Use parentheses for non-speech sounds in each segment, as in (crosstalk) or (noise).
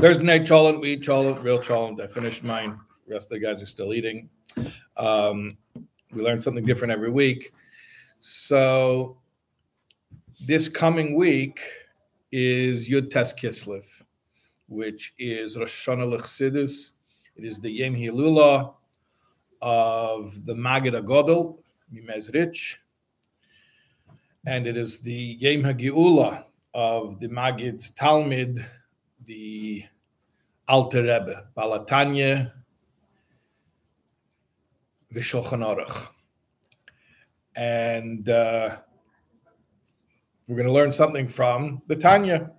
There's night. We eat cholent, real cholent. I finished mine. The rest of the guys are still eating. Um, we learn something different every week. So this coming week is Yud Tes Kislev, which is Rosh Hashanah L'Chsidis. It is the Yom Hilula of the Magid Agodel, Mimezrich, and it is the Yom HaGeula of the Magid's Talmud, the Alter Rebbe, Balatanya, V'Shulchan Aruch. And uh, we're going to learn something from the Tanya.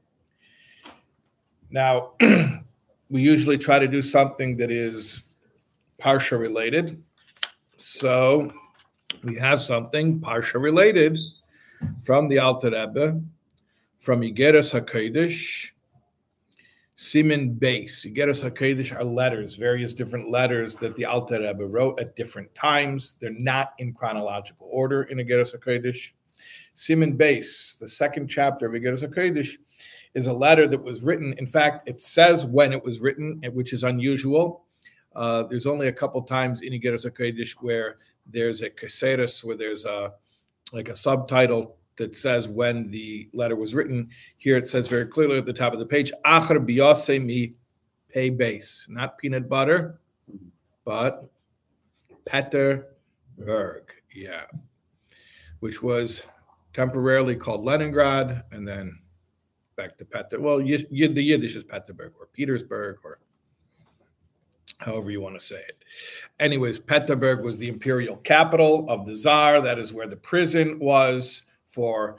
Now, (clears throat) we usually try to do something that is Parsha related. So we have something Parsha related from the Alter Rebbe, from Igeres HaKodesh, Simin Base. Igeres HaKodesh are letters, various different letters that the Alter Rebbe wrote at different times. They're not in chronological order in Igeres HaKodesh. Simin Base, the second chapter of Igeres HaKodesh, is a letter that was written. In fact, it says when it was written, which is unusual. Uh, there's only a couple times in Igeres HaKodesh where there's a casetus, where there's a like a subtitle that says when the letter was written. Here it says very clearly at the top of the page, Achar biyase mi pay base, not peanut butter, but Peterburg, yeah, which was temporarily called Leningrad and then back to Peter. Well, y- y- the Yiddish is Peterburg or Petersburg or however you want to say it. Anyways, Peterburg was the imperial capital of the Tsar. That is where the prison was for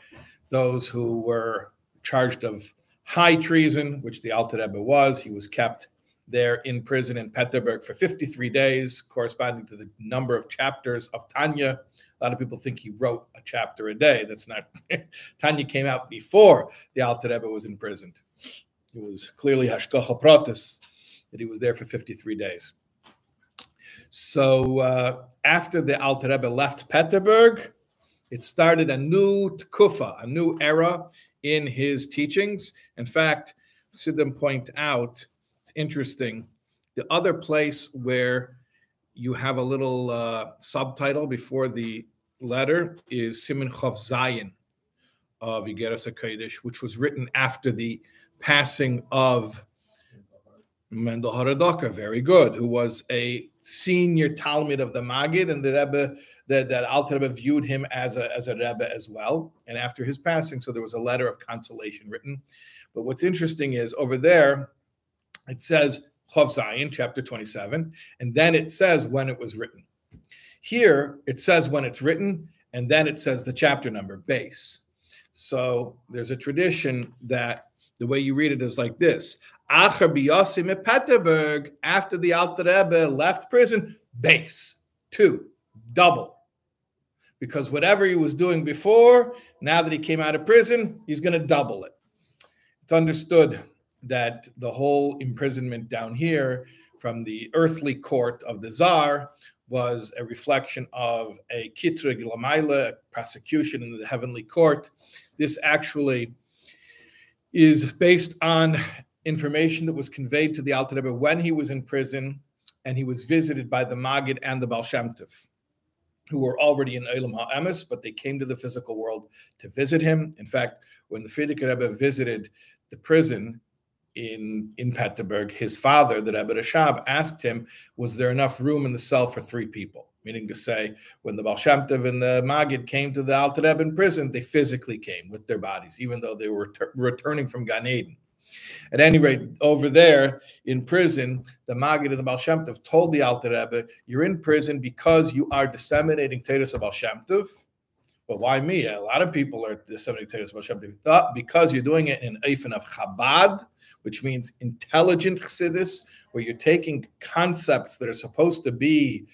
those who were charged of high treason, which the Alter Rebbe was. He was kept there in prison in Peterburg for 53 days, corresponding to the number of chapters of Tanya. A lot of people think he wrote a chapter a day. That's not. (laughs) Tanya came out before the Alter Rebbe was imprisoned. It was clearly Hashgacha Pratis that he was there for 53 days. So uh, after the Alter Rebbe left Peterburg, it started a new tkufa, a new era in his teachings. In fact, Siddim point out, it's interesting, the other place where you have a little uh, subtitle before the letter is Siman Chov Zayin of Igeres HaKodesh, which was written after the passing of Mendel Horodoker, very good, who was a senior Talmud of the Magid, and the Rebbe that, that Alter Rebbe viewed him as a, as a Rebbe as well. And after his passing, so there was a letter of consolation written. But what's interesting is over there, it says Chov Zion, chapter 27, and then it says when it was written. Here, it says when it's written, and then it says the chapter number, base. So there's a tradition that the way you read it is like this. After the Alter Rebbe left prison, base, two double. Because whatever he was doing before, now that he came out of prison, he's going to double it. It's understood that the whole imprisonment down here from the earthly court of the Tsar was a reflection of a kitrig lamaila, prosecution in the heavenly court. This actually is based on information that was conveyed to the Alter Rebbe when he was in prison and he was visited by the Magid and the Baal Shem Tov who were already in Elam HaEmes, but they came to the physical world to visit him. In fact, when the Frierdiker Rebbe visited the prison in in Peterburg, his father, the Rebbe Rashab, asked him, "Was there enough room in the cell for three people?" Meaning to say, when the Baal Shem Tov and the Magid came to the Alter Rebbe in prison, they physically came with their bodies, even though they were returning from Gan Eden. At any rate, over there in prison, the Maggid of the Baal Shem Tov told the Alter Rebbe, "You're in prison because you are disseminating Teres of Baal Shem Tov." But why me? A lot of people are disseminating Teres of Baal Shem Tov uh, because you're doing it in Eifen of Chabad, which means intelligent chassidus, where you're taking concepts that are supposed to be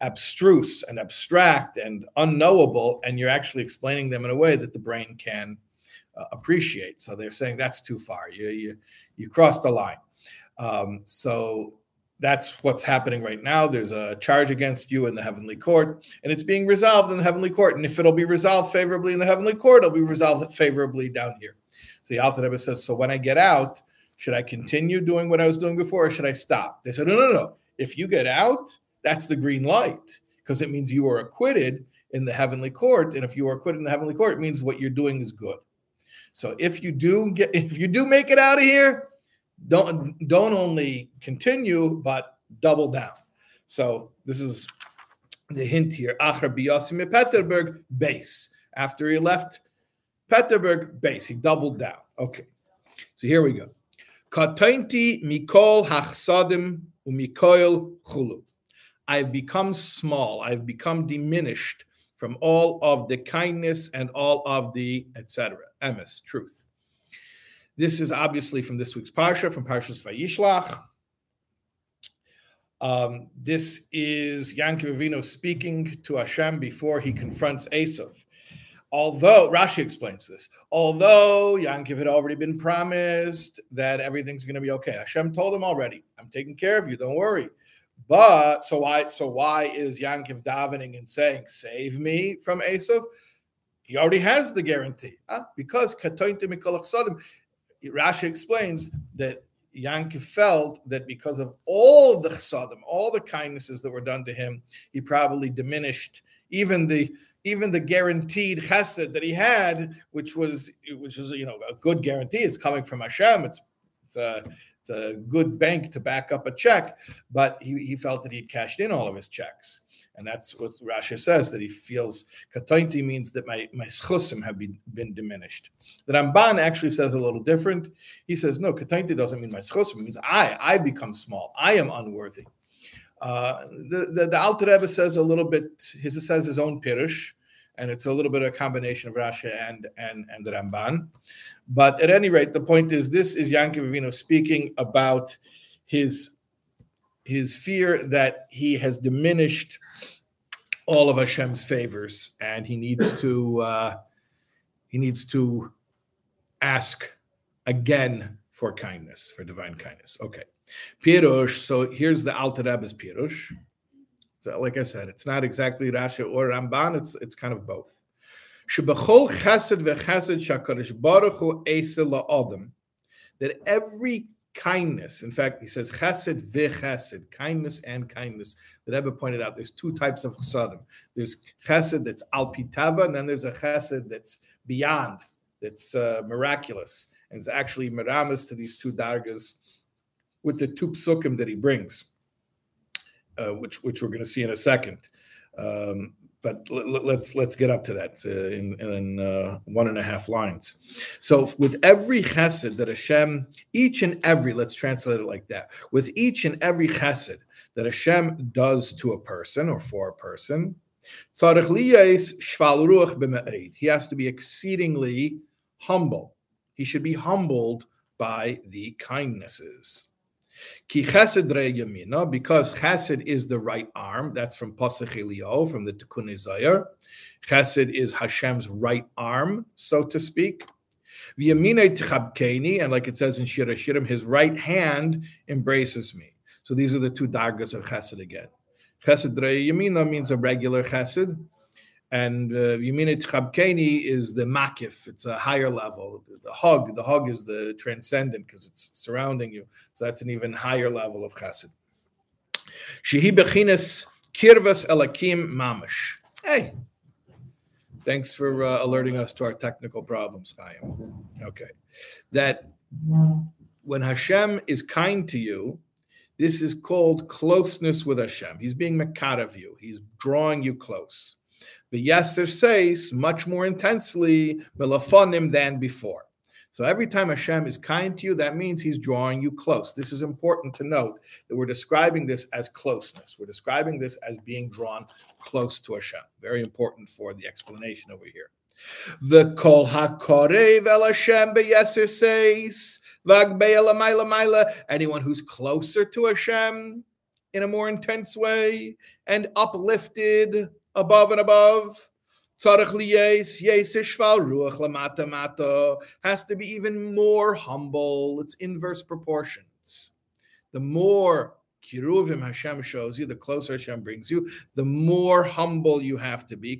abstruse and abstract and unknowable, and you're actually explaining them in a way that the brain can uh, appreciate. So they're saying that's too far. You you you crossed the line. Um, so that's what's happening right now. There's a charge against you in the heavenly court, and it's being resolved in the heavenly court. And if it'll be resolved favorably in the heavenly court, it'll be resolved favorably down here. So the Alter Rebbe says, so when I get out, Should I continue doing what I was doing before or should I stop? They said, No, no, no. If you get out, that's the green light because it means you are acquitted in the heavenly court. And if you are acquitted in the heavenly court, it means what you're doing is good. So if you do get if you do make it out of here, don't don't only continue, but double down. So this is the hint here. Peterburg base. After he left Peterburg base, he doubled down. Okay. So here we go. Katainti mikol hachsadim umikoil chulu. I've become small. I've become diminished from all of the kindness and all of the etc. Emes, truth. This is obviously from this week's parsha, from Parshas Vayishlach. Um, this is Yankov Avinu speaking to Hashem before he confronts Esav. Although Rashi explains this, although Yankov had already been promised that everything's going to be okay, Hashem told him already, "I'm taking care of you. Don't worry." But so why? So why is Yankov davening and saying, "Save me from Esav"? He already has the guarantee huh? because Rashi explains that Yankov felt that because of all the chsadim, all the kindnesses that were done to him, he probably diminished even the even the guaranteed chesed that he had, which was which was you know a good guarantee. It's coming from Hashem. It's it's a a good bank to back up a check, but he, he felt that he'd cashed in all of his checks. And that's what Rashi says that he feels katainti means that my my schusim have been, been diminished. The Ramban actually says a little different. He says no, katainti doesn't mean my schusim. It means I I become small. I am unworthy. Uh, the, the the Alter Rebbe says a little bit. He says his own pirush, and it's a little bit of a combination of Rashi and and and the Ramban. But at any rate, the point is this is Yankov Avinu speaking about his his fear that he has diminished all of Hashem's favors, and he needs to uh, he needs to ask again for kindness, for divine kindness. Okay, Pirush. So here's the Alter Rebbe's Pirush. Like I said, it's not exactly Rashi or Ramban. It's it's kind of both. That every kindness. In fact, he says chesed v'chesed, kindness and kindness. The Rebbe pointed out there's two types of chesedim. There's chesed that's alpitava, and then there's a chesed that's beyond, that's uh, miraculous, and it's actually miramis to these two dargas with the two psukim that he brings, uh, which which we're going to see in a second. Um, but let's let's get up to that uh, in, in uh, one and a half lines. So with every chesed that Hashem, each and every, let's translate it like that. With each and every chesed that Hashem does to a person or for a person, he has to be exceedingly humble. He should be humbled by the kindnesses. Ki chesed because chesed is the right arm. That's from Pasach from the Tikkun Zayar. Chesed is Hashem's right arm, so to speak. V'yamine tchabkeni, and like it says in Shir Shirim, his right hand embraces me. So these are the two dargas of chesed again. Chesed yamina means a regular chesed. And uh, Yeminit Chabkeni is the makif. It's a higher level. The hug, the hug is the transcendent because it's surrounding you. So that's an even higher level of chesed. Shehi bechinas kirvas elakim mamish. Hey, thanks for uh, alerting us to our technical problems, Chaim. Okay, that when Hashem is kind to you, this is called closeness with Hashem. He's being makar of you. He's drawing you close. The Yeser says much more intensely melafonim than before. So every time Hashem is kind to you, that means He's drawing you close. This is important to note that we're describing this as closeness. We're describing this as being drawn close to Hashem. Very important for the explanation over here. The kol hakorev el Hashem beyeser says anyone who's closer to Hashem in a more intense way and uplifted above and above. Has to be even more humble. It's inverse proportions. The more kiruvim Hashem shows you, the closer Hashem brings you, the more humble you have to be.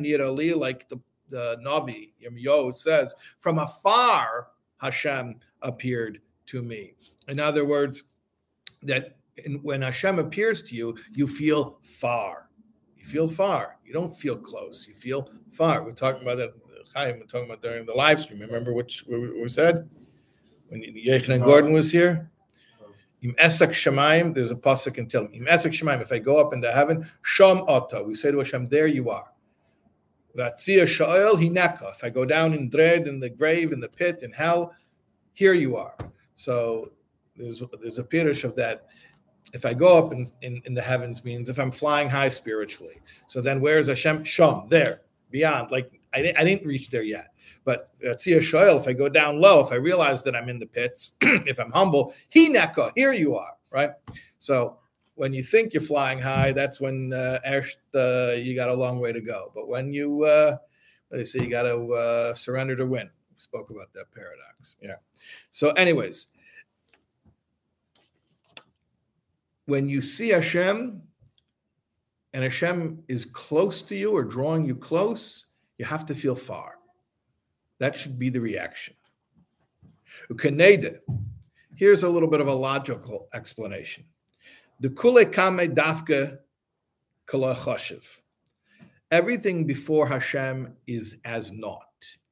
Nirali, like the, the Navi Yirmiyahu says, from afar, Hashem appeared to me. In other words, that when Hashem appears to you, you feel far. You feel far. You don't feel close. You feel far. We're talking about that. Chaim, we're talking about during the live stream. Remember which we said when Yechanan Gordon was here? Im Esek Shemaim, there's a pasuk in Tehillim. Im Esek Shemaim, if I go up into heaven, Sham Ata, we say to Hashem, there you are. Vatzia Sha'el Hineka, if I go down in dread, in the grave, in the pit, in hell, here you are. So there's there's a pirush of that. If I go up in, in, in, the heavens means if I'm flying high spiritually. So then where's Hashem? Sham, there, beyond. Like I, I didn't reach there yet. But Tzia Shoel, if I go down low, if I realize that I'm in the pits, (clears throat) if I'm humble, he neka, here you are, right? So when you think you're flying high, that's when uh, uh, you got a long way to go. But when you, uh, they say you got to uh, surrender to win. We spoke about that paradox. Yeah. So, anyways, when you see Hashem and Hashem is close to you or drawing you close, you have to feel far. That should be the reaction. Here's a little bit of a logical explanation. The kule kame choshev. Everything before Hashem is as naught.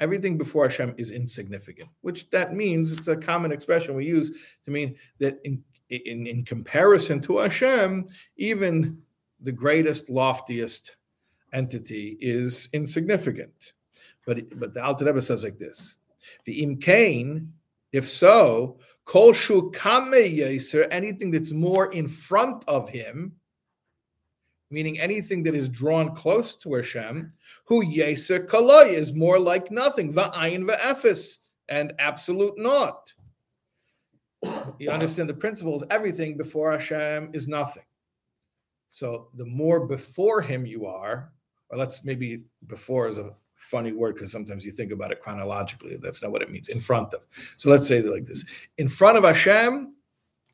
Everything before Hashem is insignificant, which that means it's a common expression we use to mean that in, in, in comparison to Hashem, even the greatest, loftiest entity is insignificant. But but the Alter Rebbe says like this: the imkain, if so, kolshu kame yeser, anything that's more in front of him, meaning anything that is drawn close to Hashem, who yeser kaloi is more like nothing, va'ayin va'efes, and absolute naught. You understand the principles. Everything before Hashem is nothing. So the more before Him you are, or let's maybe before is a funny word because sometimes you think about it chronologically. That's not what it means. In front of. So let's say like this: in front of Hashem,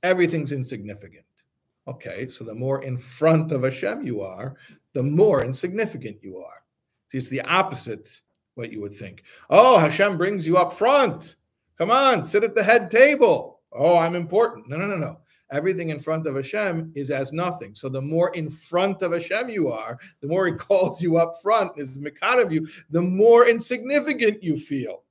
everything's insignificant. Okay, so the more in front of Hashem you are, the more insignificant you are. See, it's the opposite what you would think. Oh, Hashem brings you up front. Come on, sit at the head table. Oh, I'm important. No, no, no, no everything in front of Hashem is as nothing. So the more in front of Hashem you are, the more He (laughs) calls you up front, is mikad of you, the more insignificant you feel.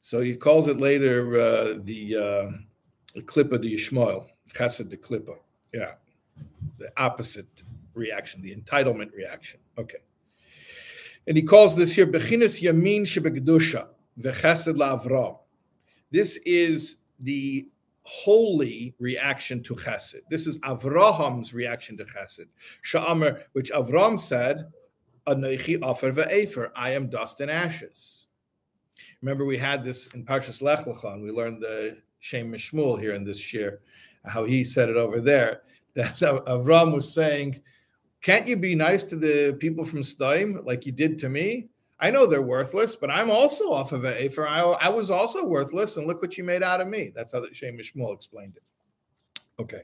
So he calls it later uh, the uh, the klippa the Yishmael, chesed the klippa. Yeah, the opposite reaction, the entitlement reaction. Okay. And he calls this here Bechinas Yamin Shebegdusha, Vechesed Lavram. This is the holy reaction to Chesed. This is Avraham's reaction to Chesed. Sha'amr, which Avram said, Anoichi Afer Ve'efer, I am dust and ashes. Remember, we had this in Parshas Lech Lecha, and we learned the Shem MiShmuel here in this shir, how he said it over there, (laughs) that Avram was saying, can't you be nice to the people from Steim like you did to me? I know they're worthless, but I'm also off of a I, I was also worthless, and look what you made out of me. That's how the Shem Shmuel explained it. Okay,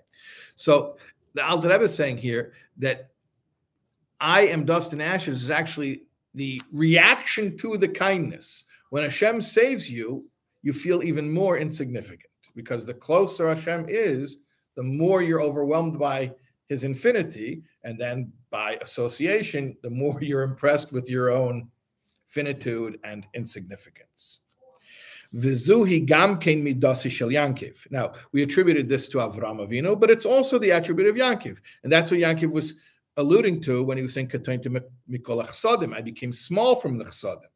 so the Alter Rebbe is saying here that I am dust and ashes is actually the reaction to the kindness. When Hashem saves you, you feel even more insignificant because the closer Hashem is, the more you're overwhelmed by his infinity. And then by association, the more (laughs) you're impressed with your own finitude and insignificance. Vizuhi gamkein midasi shel Yankiv. Now, we attributed this to Avram Avinu, but it's also the attribute of Yankiv. And that's what Yankiv was alluding to when he was saying, Katoin to Mikol I became small from the Chsadim.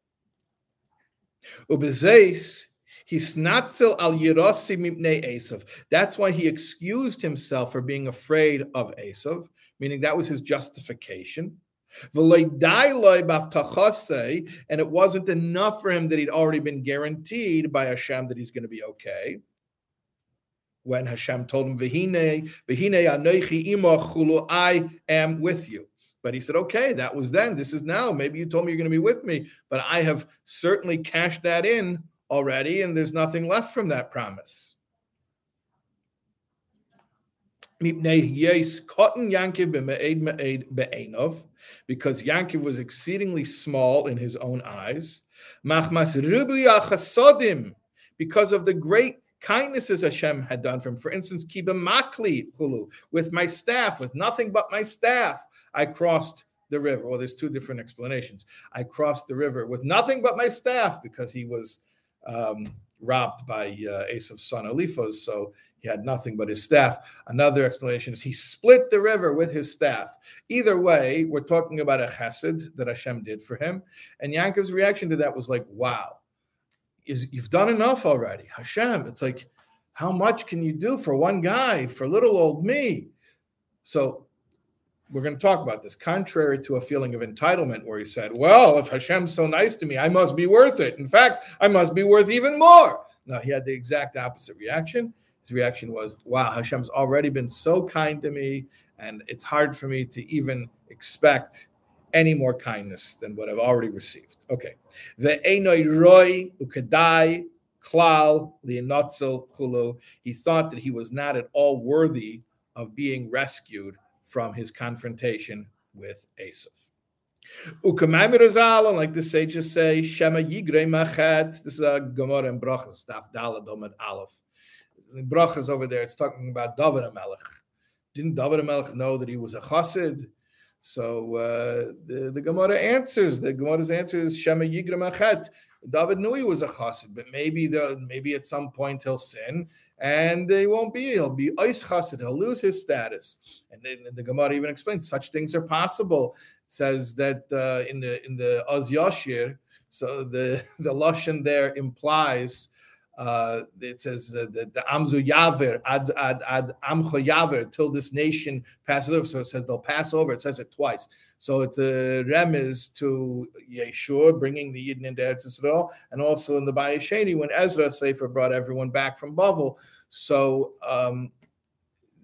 Ubezeis Hisnatzel al Yerosim mipnei Esav. That's why he excused himself for being afraid of Esav, meaning that was his justification. And it wasn't enough for him that he'd already been guaranteed by Hashem that he's going to be okay. When Hashem told him, Vihine, Vihine I am with you. But he said, okay, that was then. This is now. Maybe you told me you're going to be with me, but I have certainly cashed that in already, and there's nothing left from that promise. because Yankiv was exceedingly small in his own eyes. Because of the great kindnesses Hashem had done for him. For instance, kiba makli hulu, with my staff, with nothing but my staff, I crossed the river. Well, there's two different explanations. I crossed the river with nothing but my staff because he was um, robbed by uh, Esav's son Eliphaz. So he had nothing but his staff. Another explanation is he split the river with his staff. Either way, we're talking about a chesed that Hashem did for him. And Yankov's reaction to that was like, wow, is you've done enough already. Hashem, it's like, how much can you do for one guy, for little old me? So we're going to talk about this, contrary to a feeling of entitlement, where he said, Well, if Hashem's so nice to me, I must be worth it. In fact, I must be worth even more. Now, he had the exact opposite reaction. His reaction was, Wow, Hashem's already been so kind to me, and it's hard for me to even expect any more kindness than what I've already received. Okay. the roy ukadai klal chulu. He thought that he was not at all worthy of being rescued from his confrontation with Esav. Ukamamir like the sages say, Shema Yigre Machet. This is a Gemara in Brachas, Daf Dalad Omad Aleph. Brachas over there, it's talking about David Amelech. Didn't David Amelech know that he was a chassid? So uh, the, the Gemara answers. The Gemara's answer is Shema Yigre Machet. David knew he was a chassid, but maybe the maybe at some point he'll sin and they won't be. He'll be ice chassid. He'll lose his status. And then the Gemara even explains such things are possible. It says that uh, in the in the Oz Yashir, so the (laughs) the lashon there implies. Uh, it says uh, the, the Amzu Yaver ad ad ad Amcho Yaver till this nation passes over. So it says they'll pass over. It says it twice. So it's a remiz to Yeshua bringing the Yidden into Eretz Yisrael, and also in the Bayesheni when Ezra Sefer brought everyone back from Bavel. So um,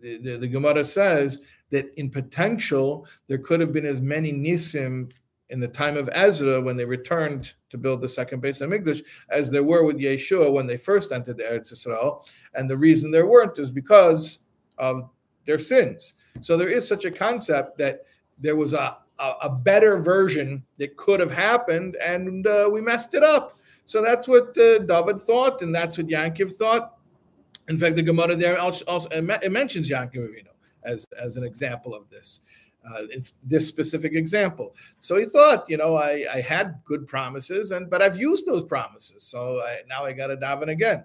the, the, the, Gemara says that in potential there could have been as many nisim in the time of Ezra when they returned to build the second base of Migdash as there were with Yeshua when they first entered the Eretz Yisrael, and the reason there weren't is because of their sins. So there is such a concept that there was a a, a better version that could have happened, and uh, we messed it up. So that's what uh, David thought, and that's what Yankiv thought. In fact, the Gemara there also, also it mentions Yankiv Avinu as, as an example of this. Uh, it's this specific example. So he thought, you know, I, I had good promises, and but I've used those promises. So I, now I got to daven again.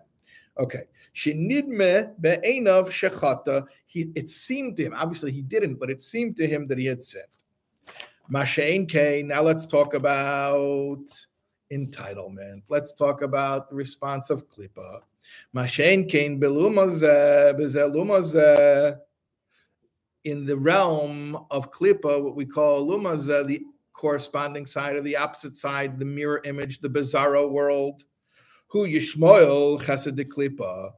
Okay. Shinidme be'enav shechata. He it seemed to him, obviously he didn't, but it seemed to him that he had sinned. Mashain K. Now let's talk about entitlement. Let's talk about the response of Klippa. Mashain Kain in the realm of Klippa, what we call Lumaza, the corresponding side or the opposite side, the mirror image, the bizarro world. Who Yishmoel Chesed Klippa.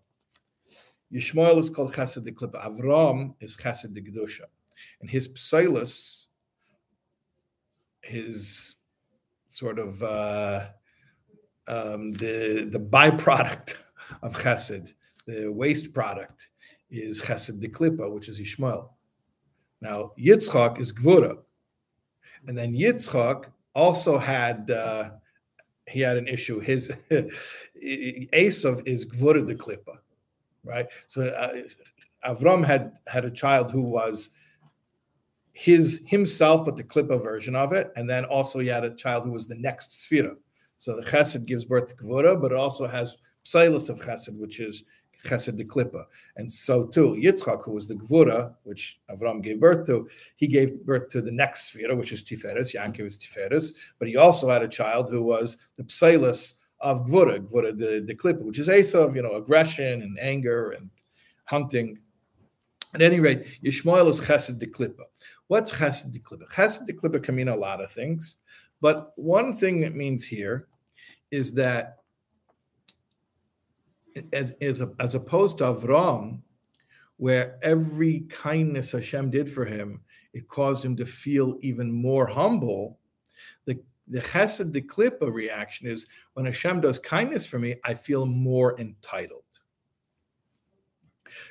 Yishmoel is called Chesed Klippa. Avram is Chesed Gedusha. And his psilus his sort of uh, um, the the byproduct (laughs) of Chesed, the waste product, is Chesed de Klippa, which is Ishmael. Now Yitzchak is Gvura, and then Yitzchak also had uh, he had an issue. His (laughs) Esav is Gvura de Klippa, right? So uh, Avram had had a child who was his himself, but the Klippa version of it, and then also he had a child who was the next Sfira. So the Chesed gives birth to Gvura, but it also has Psilus of Chesed, which is Chesed de Klippa. And so too, Yitzchak, who was the Gvura, which Avram gave birth to, he gave birth to the next Sfira, which is Tiferes. Yankov is Tiferes. But he also had a child who was the Psilus of Gvura, Gvura the, the Klippa, which is Esav, you know, aggression and anger and hunting. At any rate, Yishmael is Chesed de Klippa. What's chesed klipa? Chesed klipa can mean a lot of things, but one thing it means here is that as, as, as opposed to Avram, where every kindness Hashem did for him, it caused him to feel even more humble. The, the chesed de klipa reaction is when Hashem does kindness for me, I feel more entitled.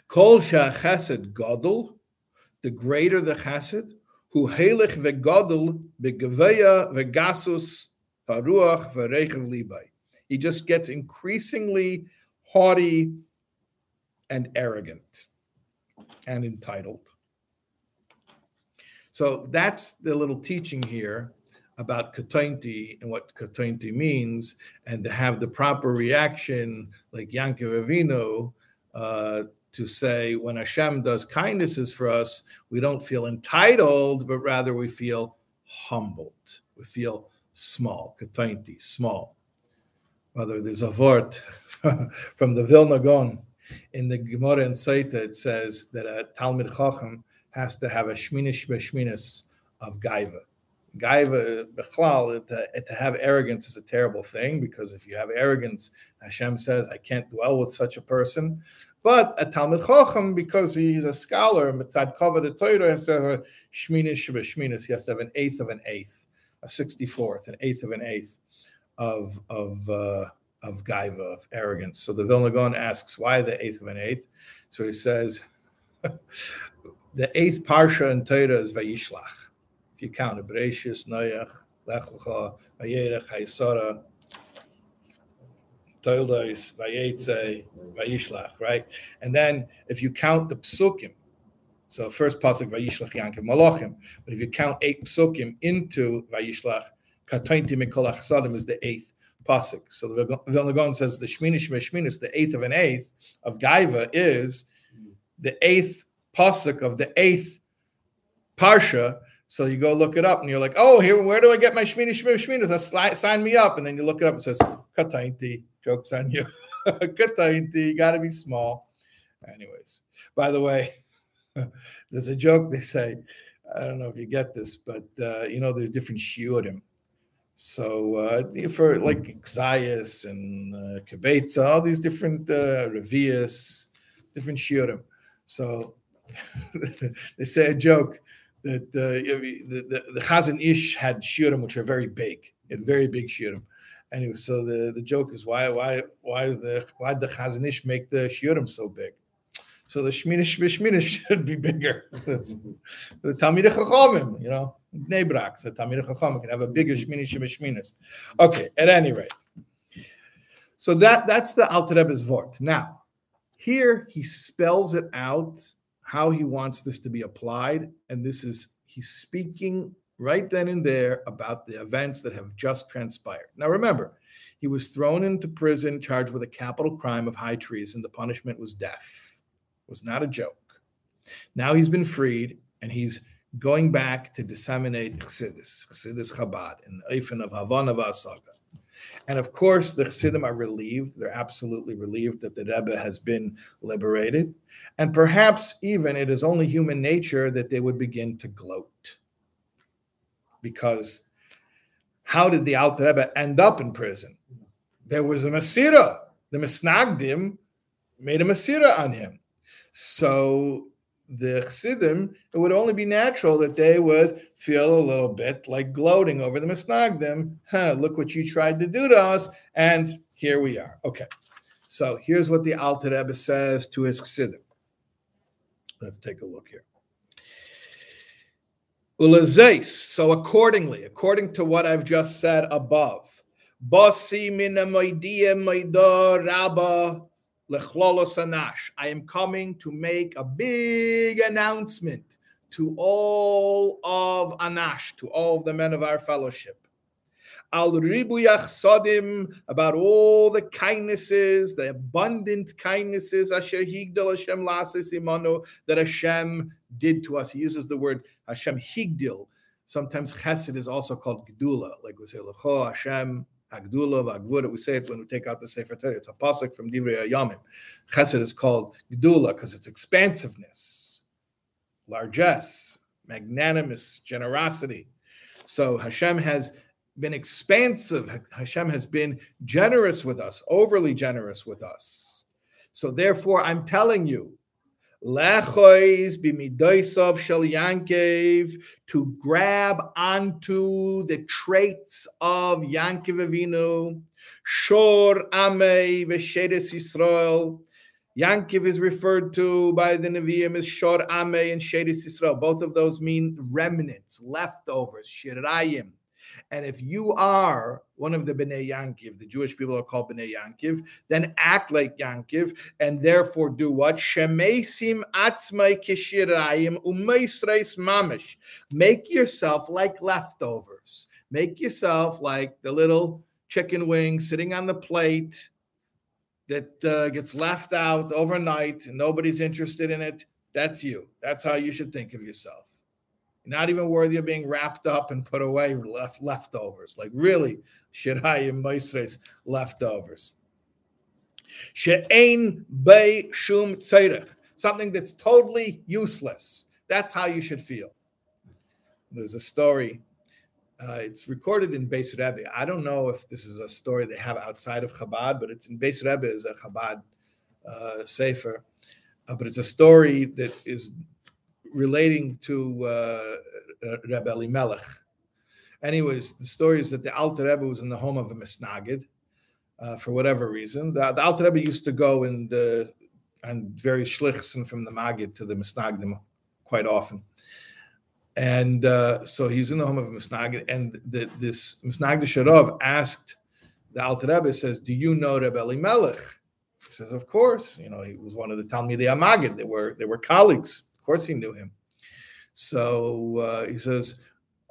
Kol chesed gadol, the greater the chesed, who helich vegadol begeveya vegasus haruach verechev libai. He just gets increasingly haughty and arrogant and entitled. So that's the little teaching here about katainti and what katainti means, and to have the proper reaction, like Yankov Avino, uh, to say when Hashem does kindnesses for us, we don't feel entitled, but rather we feel humbled. We feel small, katainti, small. Whether there's a vort (laughs) from the Vilna Gaon in the Gemara and Saita, it says that a Talmud Chacham has to have a shminish b'shminis of gaiva. Gaiva, bechlal, to, uh, to have arrogance is a terrible thing because if you have arrogance, Hashem says, I can't dwell with such a person. But a Talmud Chacham, because he's a scholar, Mitzad Kavod the Torah has to have a shminish b'shminis. He has to have an eighth of an eighth, a sixty-fourth, an eighth of an eighth of of uh, of gaiva, of arrogance. So the Vilna Gaon asks, why the eighth of an eighth? So he says, (laughs) the eighth parsha in Torah is Vayishlach. If you count it, Bereshis, Noach, Lech Lecha, Vayerech, Toldos, Vayetze, Vayishlach, right? And then if you count the psukim, so first pasuk Vayishlach Yankim Malachim, but if you count eight psukim into Vayishlach, Katainti Mikol Achsadim is the eighth pasuk. So the Vilna Gaon says the Shminish Meshminis, the eighth of an eighth of Gaiva is the eighth pasuk of the eighth parsha. So you go look it up, and you're like, "Oh, here, where do I get my Shminish Meshminis? Sign me up." And then you look it up, and it says Katainti. Jokes on you. Katainti. Got to be small. Anyways, by the way, (laughs) there's a joke they say. I don't know if you get this, but uh, you know, there's different shiurim. So uh, for like Zayas and uh, Kibetza, all these different uh, Revius, different shiurim. So (laughs) they say a joke that uh, the, the, the Chazon Ish had shiurim which are very big, had very big shiurim. Anyway, so the, the joke is why why why is the why the Chazon Ish make the shiurim so big? So the Shminish Shminish (laughs) should be bigger. (laughs) the Talmid Chachamim, you know. Bnei Brak, so Talmid Chacham can have a bigger Shmini Shemish Okay, at any rate. So that that's the Alter Rebbe's Vort. Now, here he spells it out how he wants this to be applied, and this is he's speaking right then and there about the events that have just transpired. Now, remember, he was thrown into prison, charged with a capital crime of high treason. The punishment was death. It was not a joke. Now he's been freed, and he's going back to disseminate Chassidus, Chassidus Chabad, the Eifen of Havana Vasaga. And of course, the Chassidim are relieved. They're absolutely relieved that the Rebbe has been liberated. And perhaps even it is only human nature that they would begin to gloat. Because how did the Alter Rebbe end up in prison? There was a Masira. The Misnagdim made a Masira on him. So the Chassidim, it would only be natural that they would feel a little bit like gloating over the Misnagdim. Huh, look what you tried to do to us, and here we are. Okay, so here's what the Alter Rebbe says to his Chassidim. Let's take a look here. Ulazais, so accordingly, according to what I've just said above, Basi I am coming to make a big announcement to all of Anash, to all of the men of our fellowship. Al ribuyach sadim about all the kindnesses, the abundant kindnesses Asher higdal Hashem lasis imanu that Hashem did to us. He uses the word Hashem higdil. Sometimes chesed is also called gedula, like we say lecho Hashem Agdula, Agvura. We say it when we take out the Sefer Torah. It's a pasuk from Divrei Yamim. Chesed is called Gdula because it's expansiveness, largesse, magnanimous generosity. So Hashem has been expansive. Hashem has been generous with us, overly generous with us. So therefore, I'm telling you, to grab onto the traits of Yankev Avinu, Shor Amei v'Shedes Yisrael, Yankiv is referred to by the Nevi'im as Shor Ame and Shedis Yisrael. Both of those mean remnants, leftovers, Shirayim. And if you are one of the Bnei Yankiv, the Jewish people are called Bnei Yankiv, then act like Yankiv and therefore do what? Shemesim atzmai kishirayim umeisreis mamish. Make yourself like leftovers. Make yourself like the little chicken wing sitting on the plate that uh, gets left out overnight and nobody's interested in it. That's you. That's how you should think of yourself not even worthy of being wrapped up and put away left leftovers. Like really, shirayim moisres leftovers. She'ein bei shum tzerech. Something that's totally useless. That's how you should feel. There's a story. Uh, it's recorded in Beis Rebbe. I don't know if this is a story they have outside of Chabad, but it's in Beis Rebbe is a Chabad uh, sefer. Uh, but it's a story that is relating to uh, Rebbe Elimelech. Anyways, the story is that the Alter Rebbe was in the home of a Misnagid uh, for whatever reason. The, the Alter Rebbe used to go and uh, and various shlichs from the Magid to the Misnagdim quite often. And uh, so he's in the home of a Misnagid, and the, this Misnagid Sharov asked the Alter Rebbe, says, Do you know Rebbe Elimelech? He says, Of course. You know, he was one of the Talmidei Amagid. They were, they were colleagues course, he knew him. So uh, he says,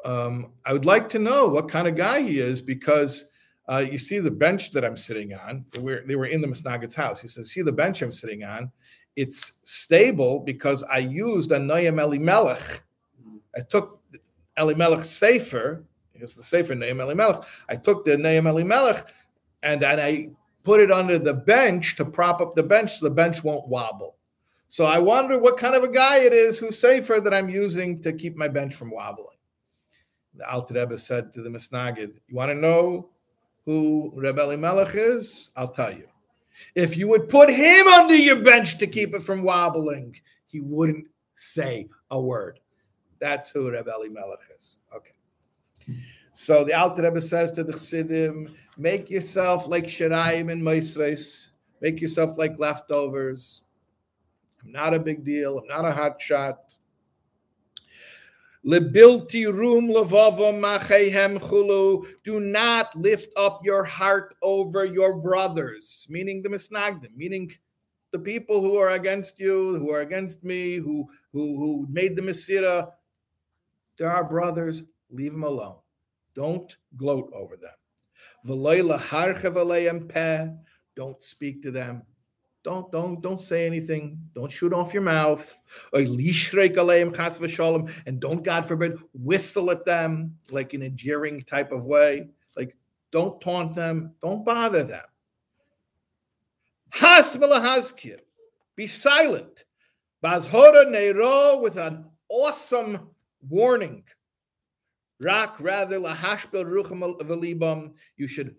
um, I would like to know what kind of guy he is because uh, you see the bench that I'm sitting on. They were, they were in the Misnagid's house. He says, See the bench I'm sitting on? It's stable because I used a Noyam Elimelech. I took Elimelech's Sefer, because the Sefer Noyam Elimelech. I took the Noyam Elimelech and, and I put it under the bench to prop up the bench so the bench won't wobble. So I wonder what kind of a guy it is who's safer that I'm using to keep my bench from wobbling. The Alter Rebbe said to the Misnagid, You want to know who Rebbe Elimelech is? I'll tell you. If you would put him under your bench to keep it from wobbling, he wouldn't say a word. That's who Rebbe Elimelech is. Okay. So the Alter Rebbe says to the Chassidim, make yourself like Shiraim and Moisres, make yourself like leftovers I'm not a big deal. I'm not a hot shot. Lebilti rum machehem chulu. Do not lift up your heart over your brothers, meaning the misnagdim, meaning the people who are against you, who are against me, who who who made the mesira. They're our brothers. Leave them alone. Don't gloat over them. Don't speak to them. Don't don't don't say anything. Don't shoot off your mouth. And don't God forbid whistle at them like in a jeering type of way. Like don't taunt them. Don't bother them. Be silent. Neiro with an awesome warning. Rak rather You should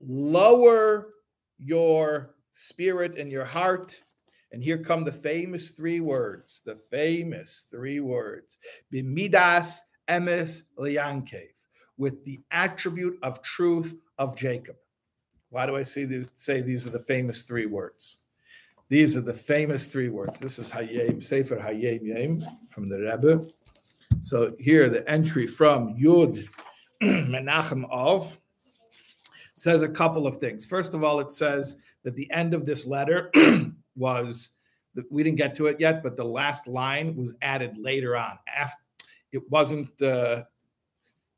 lower your spirit and your heart. And here come the famous three words, the famous three words. Bimidas emes liankev, with the attribute of truth of Jacob. Why do I say these, say these are the famous three words? These are the famous three words. This is Hayim, Sefer Hayom Yom from the Rebbe. So here the entry from Yud (clears throat) Menachem of says a couple of things. First of all, it says that the end of this letter (clears throat) was we didn't get to it yet, but the last line was added later on. After it wasn't the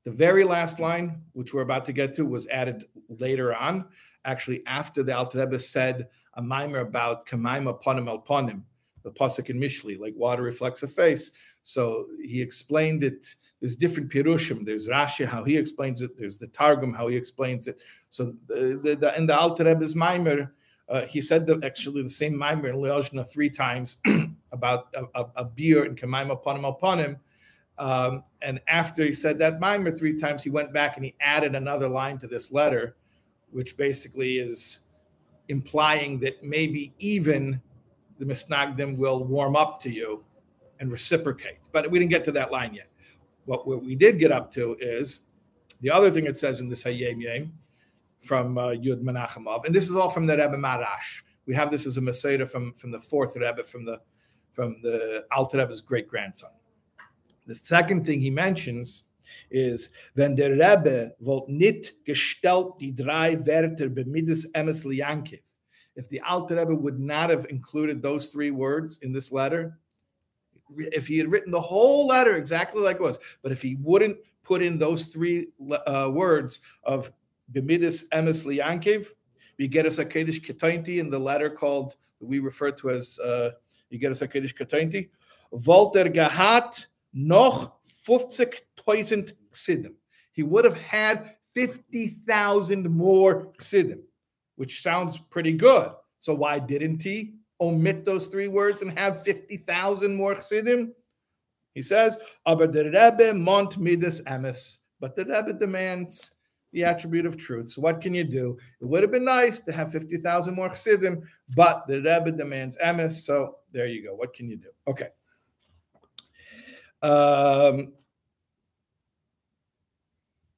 the very last line, which we're about to get to, was added later on. Actually, after the Alter Rebbe said a mimer about kamaima ponim el ponim, the pasuk in Mishli, like water reflects a face. So he explained it. There's different pirushim. There's Rashi how he explains it. There's the Targum how he explains it. So the, the, the in the Alter Rebbe's Maimer, uh, he said the, actually the same Maimer in Leozhna three times (clears throat) about a, a, a, beer and Kamaim upon him upon him. Um, and after he said that Maimer three times, he went back and he added another line to this letter, which basically is implying that maybe even the Misnagdim will warm up to you and reciprocate. But we didn't get to that line yet. What, what we did get up to is the other thing it says in this Hayom Yom from uh, Yud Menachemov, and this is all from the Rebbe Maharash. We have this as a Masada from, from the fourth Rebbe, from the from the Alter Rebbe's great grandson. The second thing he mentions is wenn der Rebbe wollt nit gestellt die drei Wörter bemides emes liyankiv. If the Alter Rebbe would not have included those three words in this letter, if he had written the whole letter exactly like it was, but if he wouldn't put in those three uh, words of bemidis emes liyankiv, Bigeres HaKedesh Ketainti in the letter called, we refer to as uh, Bigeres HaKedesh Ketainti, Volter Gahat noch 50.000 Ksidim. He would have had 50,000 more Ksidim, which sounds pretty good. So why didn't he omit those three words and have 50,000 more Ksidim? He says, Aber der Rebbe mont midas emes. But the Rebbe demands the attribute of truth. So what can you do? It would have been nice to have 50,000 more Chassidim, but the Rebbe demands emes. So there you go. What can you do? Okay. Um,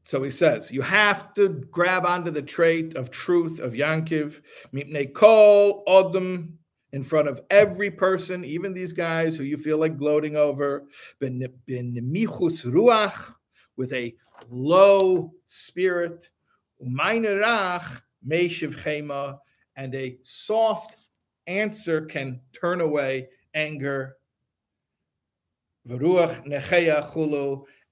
so he says, you have to grab onto the trait of truth of Yankiv, mipnei kol odom, in front of every person, even these guys who you feel like gloating over, ruach, with a low spirit, and a soft answer can turn away anger,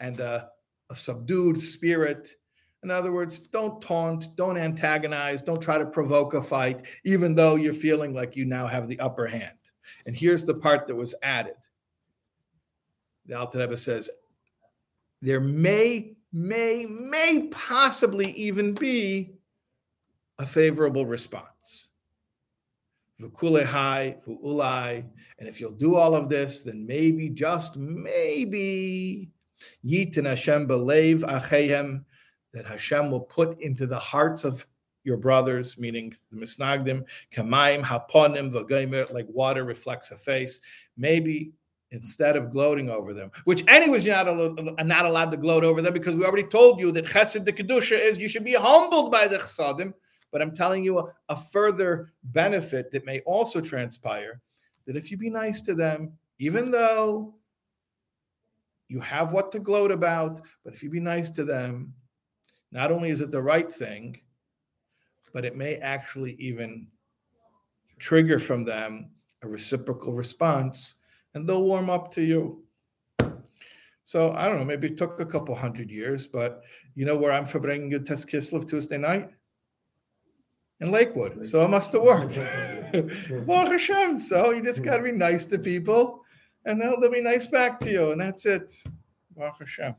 and a, a subdued spirit. In other words, don't taunt, don't antagonize, don't try to provoke a fight, even though you're feeling like you now have the upper hand. And here's the part that was added. The Alter Rebbe says, there may, may, may possibly even be a favorable response. V'kulehai, v'ulai. And if you'll do all of this, then maybe, just maybe, yitin Hashem belev achehem, that Hashem will put into the hearts of your brothers, meaning the misnagdim, kamaim haponim v'goimer, like water reflects a face. Maybe instead of gloating over them, which anyways you're not, not allowed to gloat over them because we already told you that chesed the kedusha is you should be humbled by the chesadim. But I'm telling you a, a further benefit that may also transpire that if you be nice to them, even though you have what to gloat about, but if you be nice to them, not only is it the right thing, but it may actually even trigger from them a reciprocal response and they'll warm up to you. So I don't know, maybe it took a couple hundred years, but you know where I'm for bringing Yud Tes Kislev Tuesday night? In Lakewood. So it must have worked. (laughs) Hashem. So you just got to be nice to people and they'll, they'll be nice back to you. And that's it. Hashem.